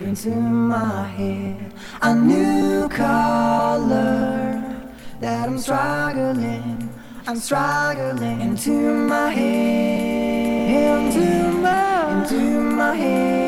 into my head. A new color that I'm struggling, I'm struggling into my head, into my, into my head,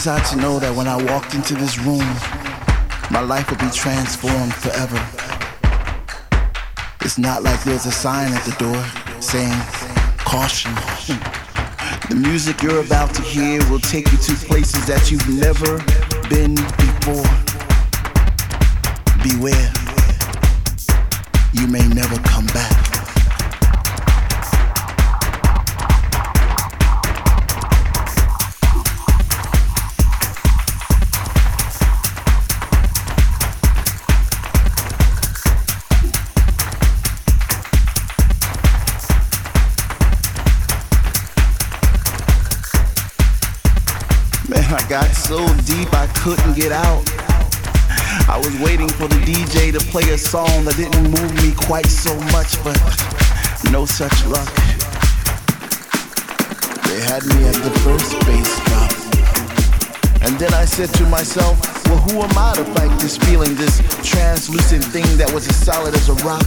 was I to know that when I walked into this room, my life would be transformed forever? It's not like there's a sign at the door saying, caution. The music you're about to hear will take you to places that you've never been before. Beware, you may never come back. Couldn't get out. I was waiting for the DJ to play a song that didn't move me quite so much, but no such luck. They had me at the first bass drop. And then I said to myself, well, who am I to fight this feeling, this translucent thing that was as solid as a rock?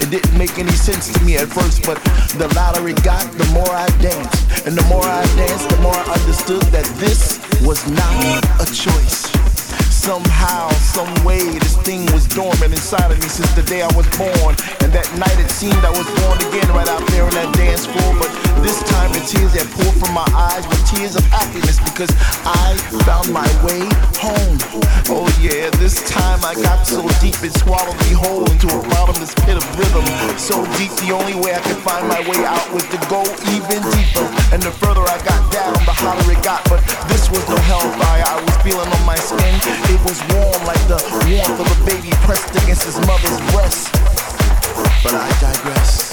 It didn't make any sense to me at first, but the louder it got, the more I danced. And the more I danced, the more I understood that this was not a choice. Somehow, some way, this thing was dormant inside of me since the day I was born. And that night it seemed I was born again right out there in that dance floor. But this time the tears that poured from my eyes were tears of happiness because I found my way home. Oh yeah, this time I got so deep it swallowed me whole into a bottomless pit of rhythm. So deep, the only way I could find my way out was to go even deeper. And the further I got down, the hotter it got. But this was no hellfire I was feeling on my skin. It was warm like the warmth of a baby pressed against his mother's breast. But I digress.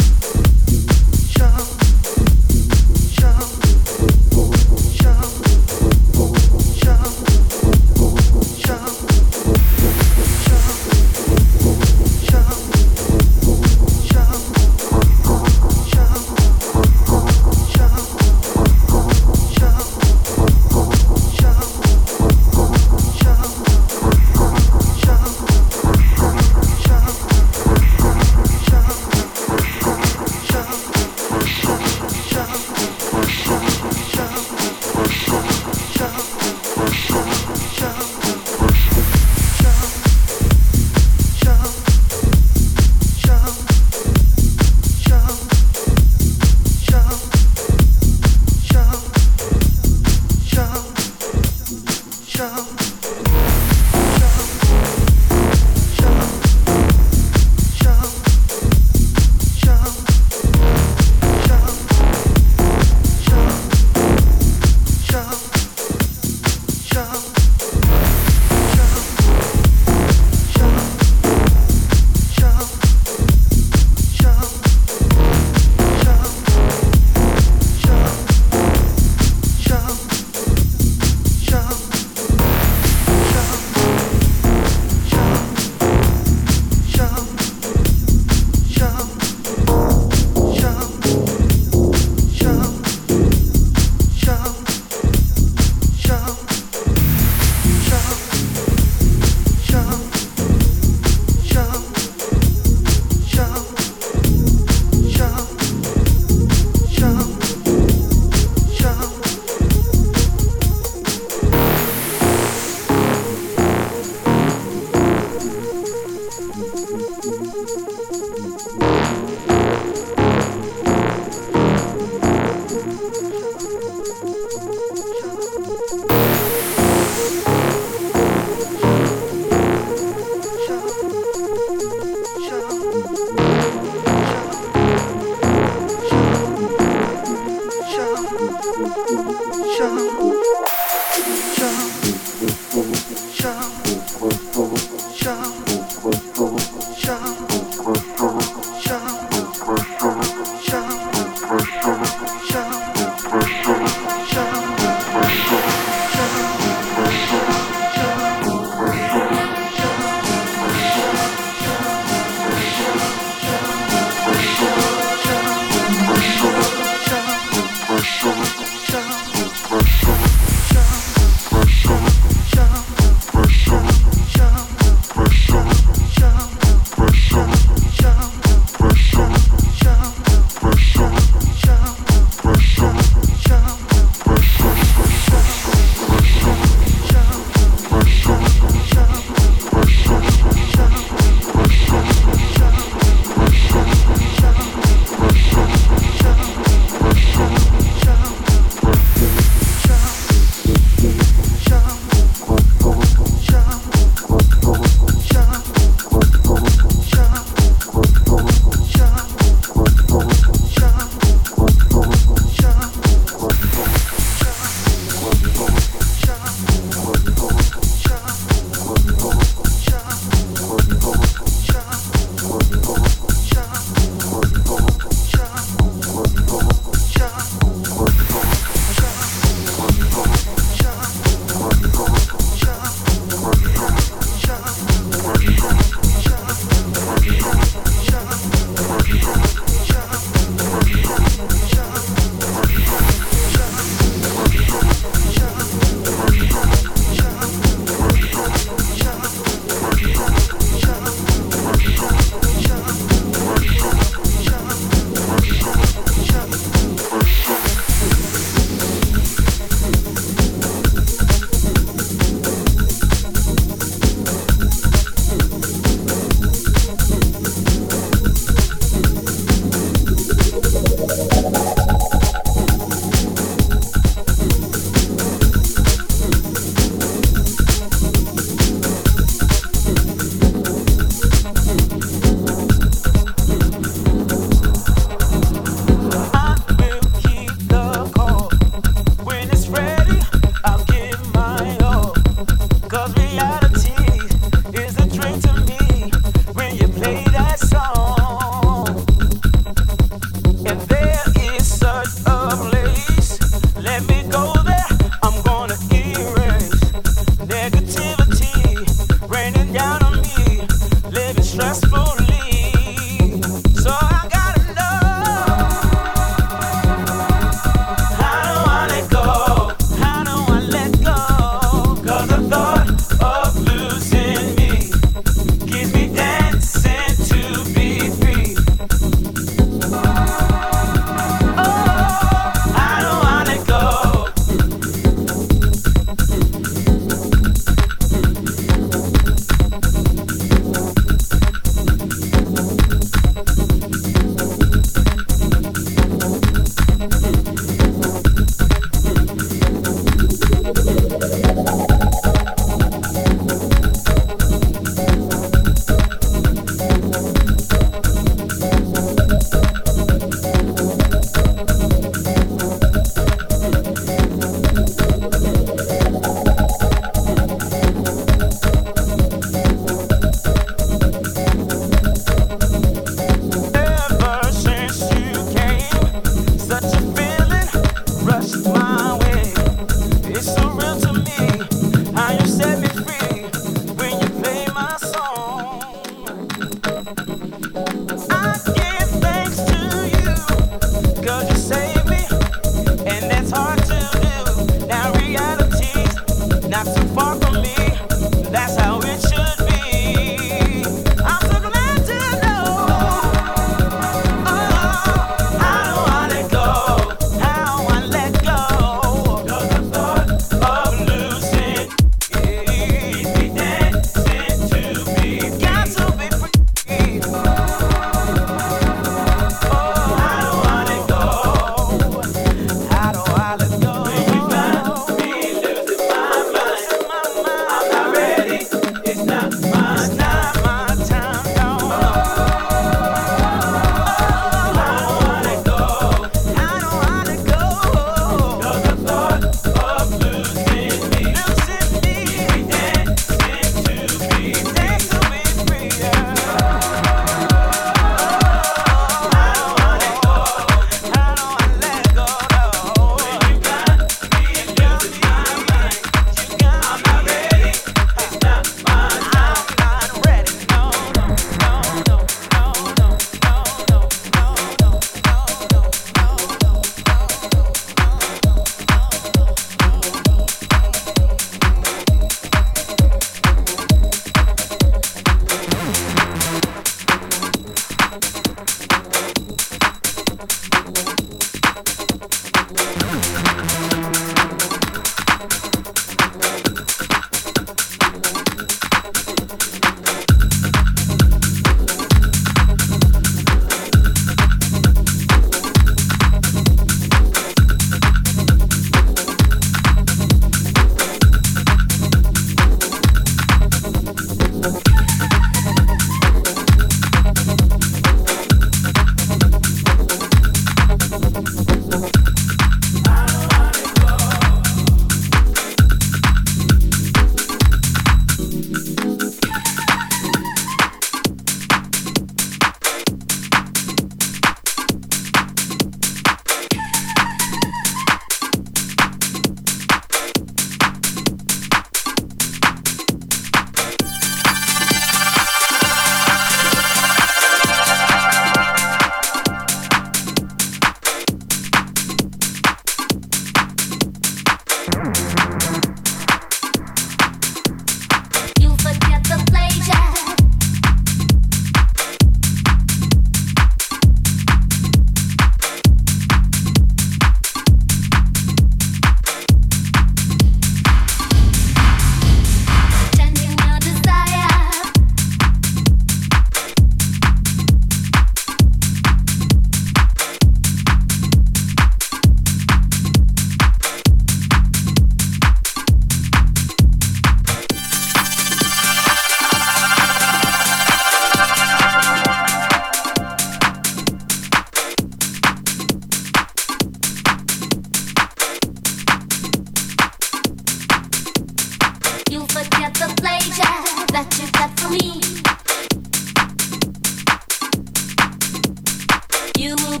you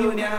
doing it.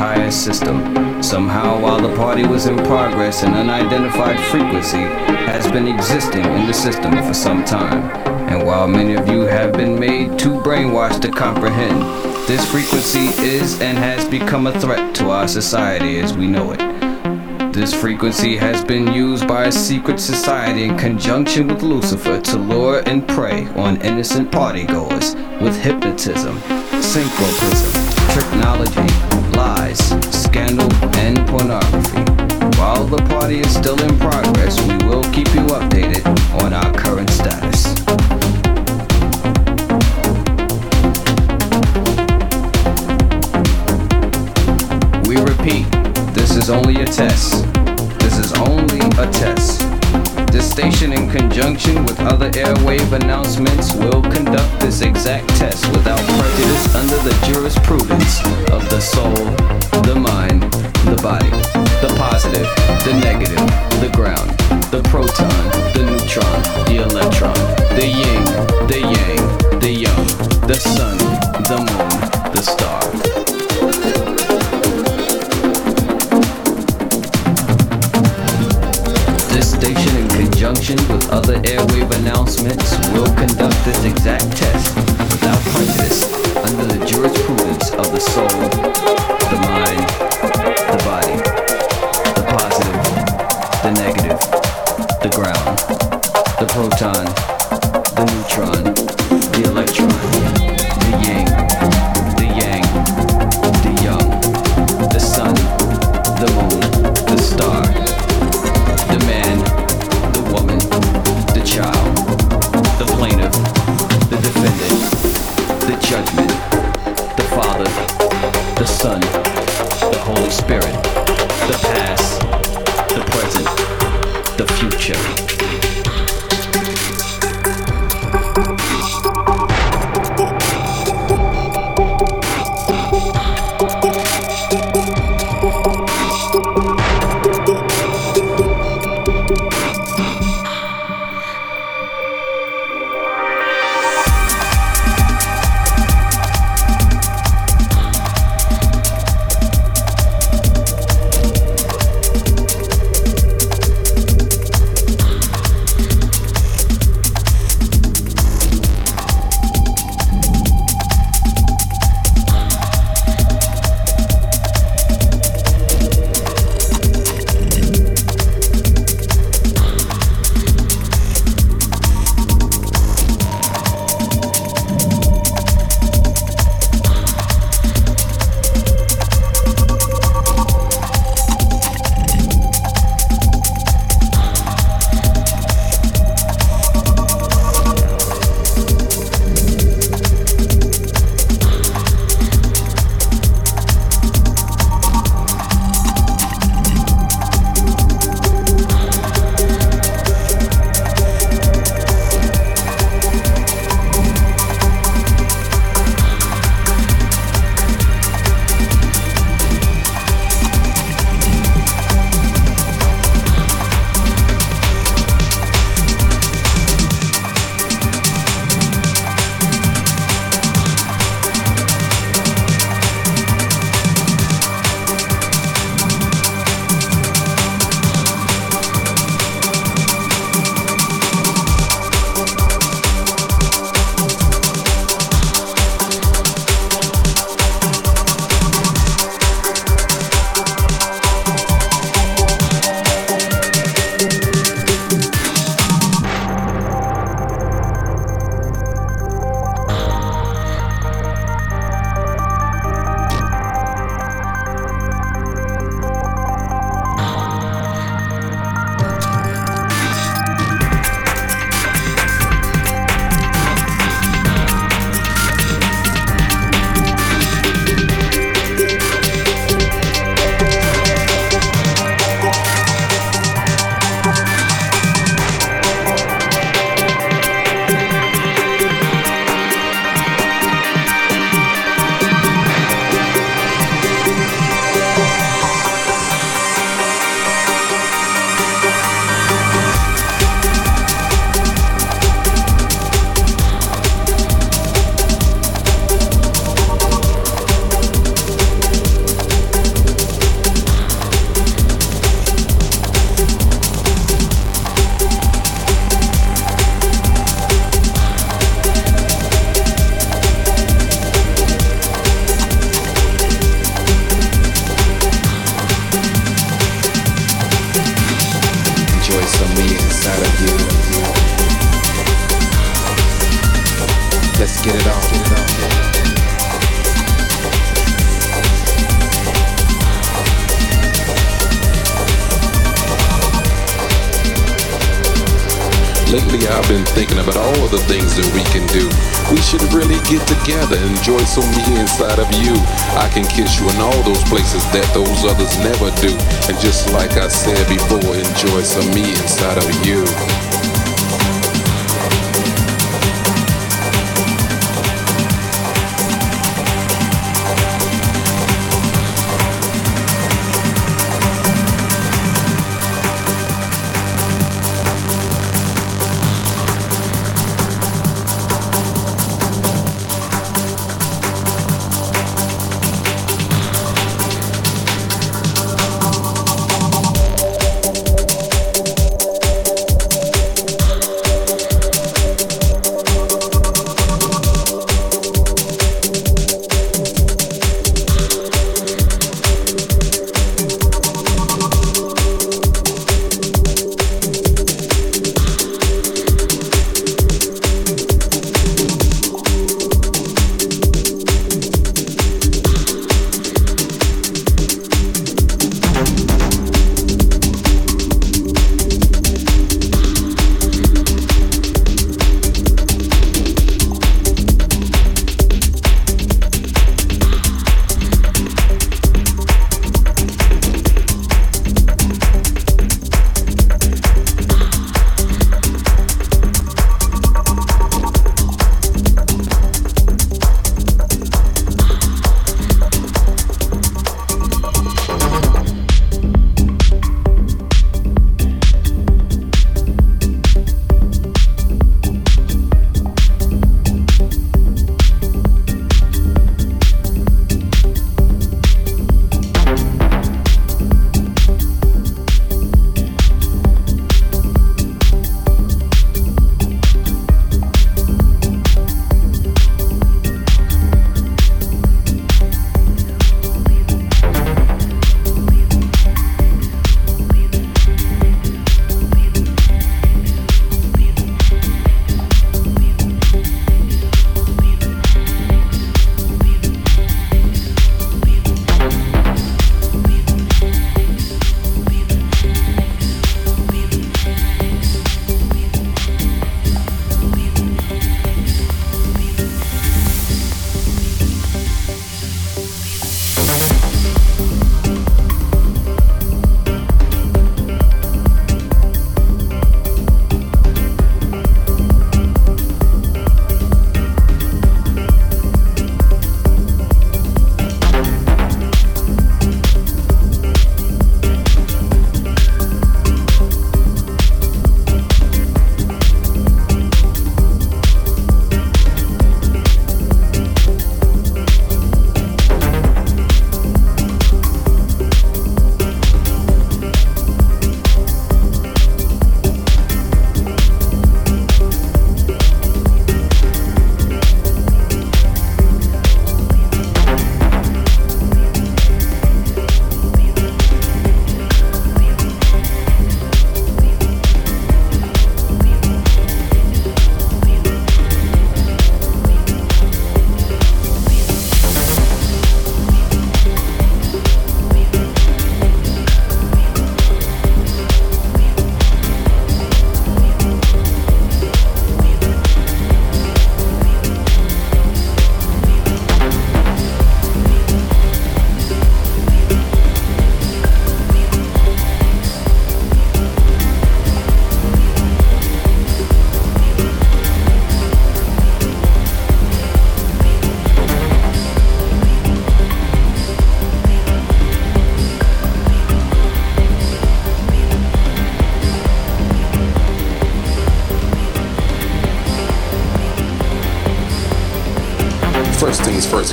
Entire system. Somehow, while the party was in progress, an unidentified frequency has been existing in the system for some time. And while many of you have been made too brainwashed to comprehend, this frequency is and has become a threat to our society as we know it. This frequency has been used by a secret society in conjunction with Lucifer to lure and prey on innocent partygoers with hypnotism, synchroprism, technology, lies, scandal, and pornography. While the party is still in progress, we will keep you updated on our current status. We repeat, this is only a test. This is only a test. This station, in conjunction with other airwave announcements, will conduct this exact test without prejudice under the jurisprudence of the soul, the mind, the body, the positive, the negative, the ground, the proton, the neutron, the electron, the yin, the yang, the young, the sun, the moon, the star. Conjunction with other airwave announcements, will conduct this exact test without prejudice under the jurisprudence of the soul, the mind, the body, the positive, the negative, the ground, the proton, the neutron, the electron, get it on. Get it on. Lately, I've been thinking about all the things that we can do. We should really get together, enjoy some me inside of you. I can kiss you in all those places that those others never do. And just like I said before, enjoy some me inside of you.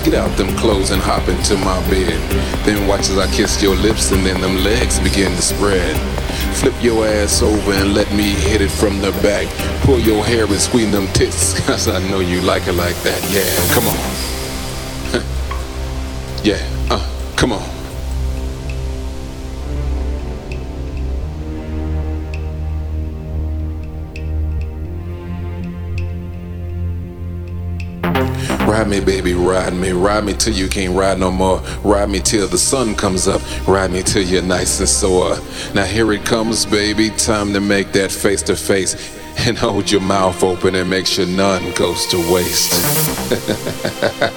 Get out them clothes and hop into my bed. Then watch as I kiss your lips and then them legs begin to spread. Flip your ass over and let me hit it from the back. Pull your hair and squeeze them tits, cause I know you like it like that. Yeah, come on. yeah, Ride me, ride me. Till you can't ride no more. Ride me till the sun comes up. Ride me till you're nice and sore. Now here it comes, baby. Time to make that face to face. And hold your mouth open and make sure none goes to waste.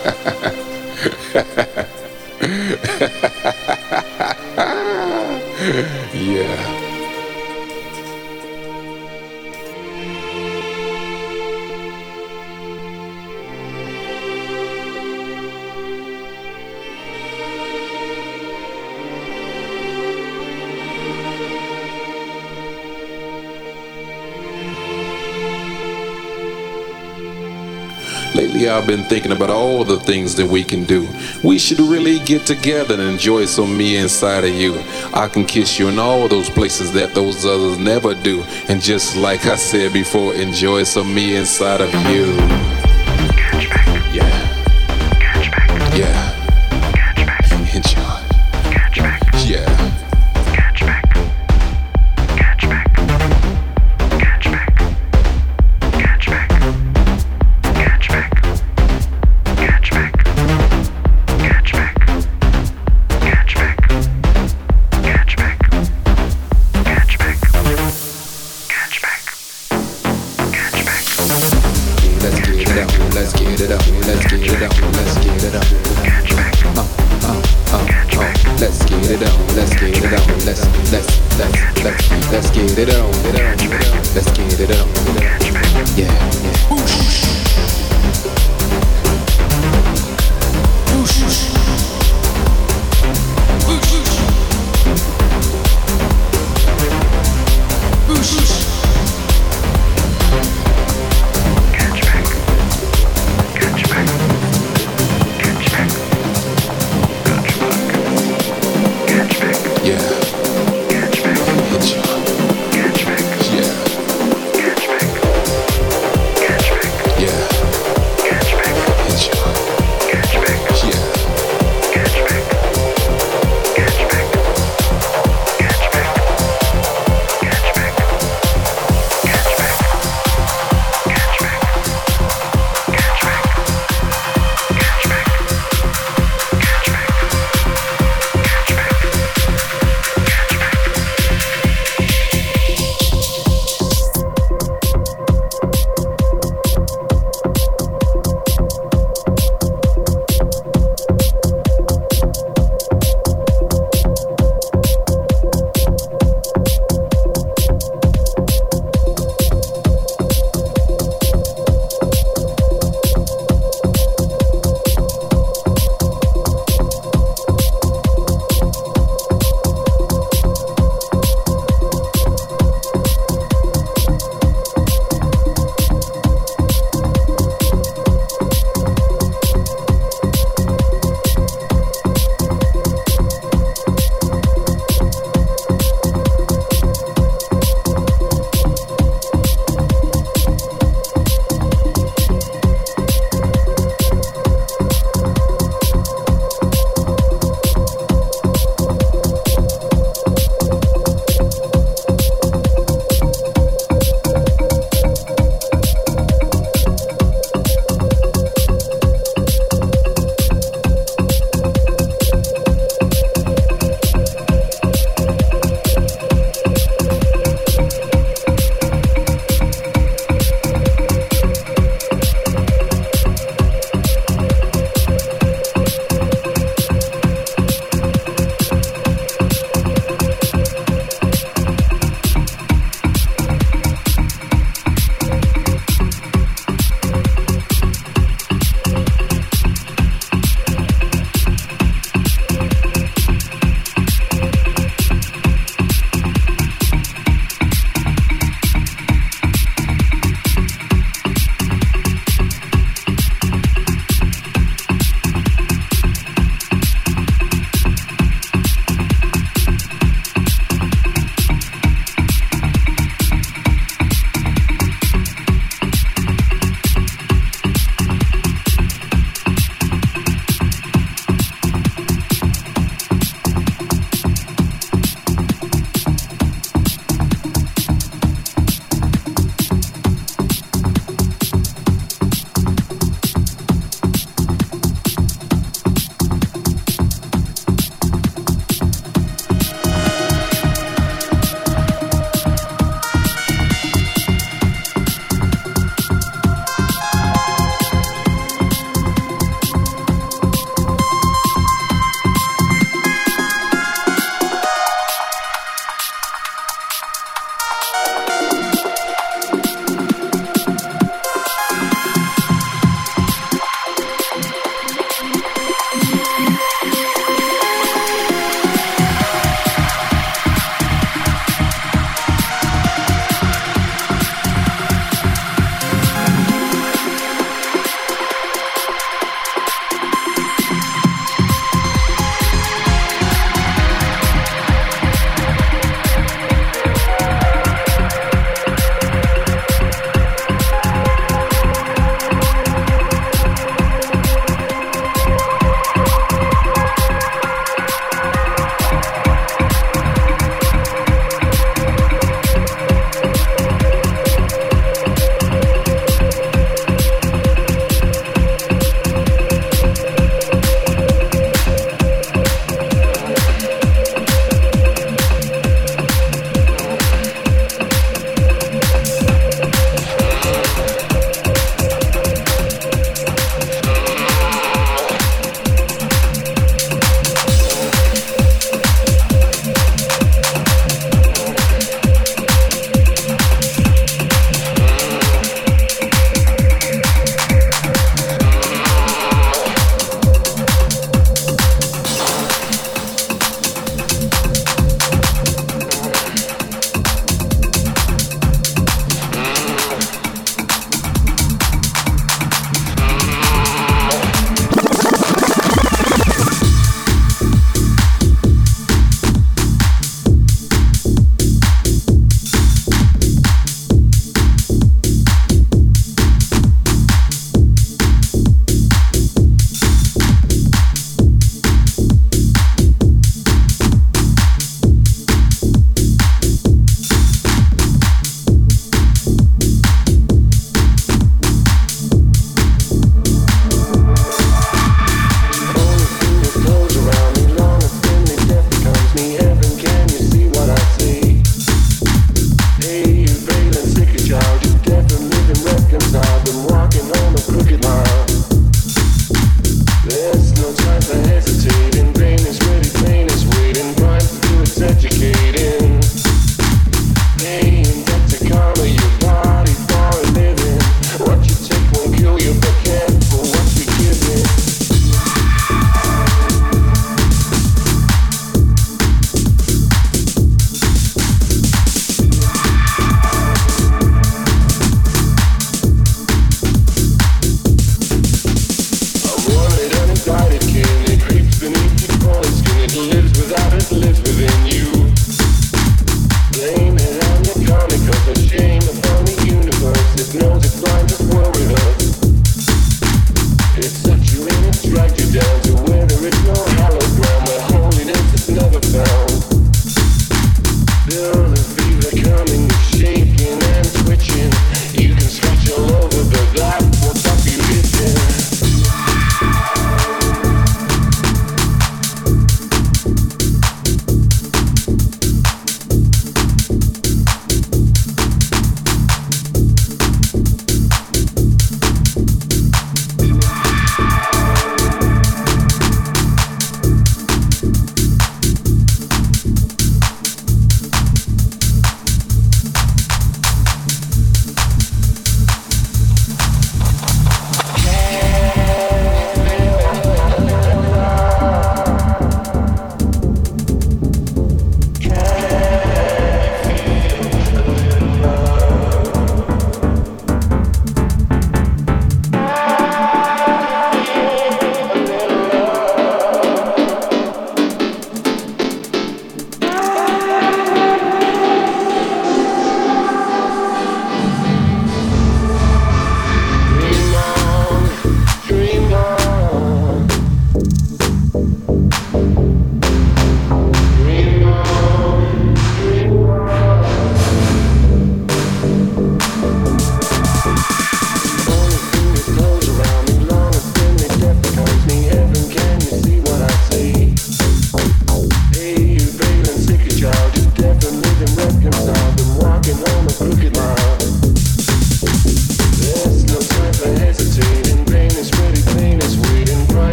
been thinking about all the things that we can do. We should really get together and enjoy some me inside of you. I can kiss you in all those places that those others never do. And just like I said before, enjoy some me inside of you.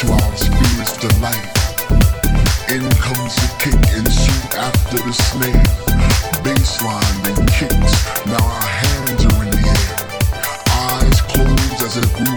to our spirit's delight. In comes the kick and shoot after the snare. Bassline and kicks, now our hands are in the air. Eyes closed as if we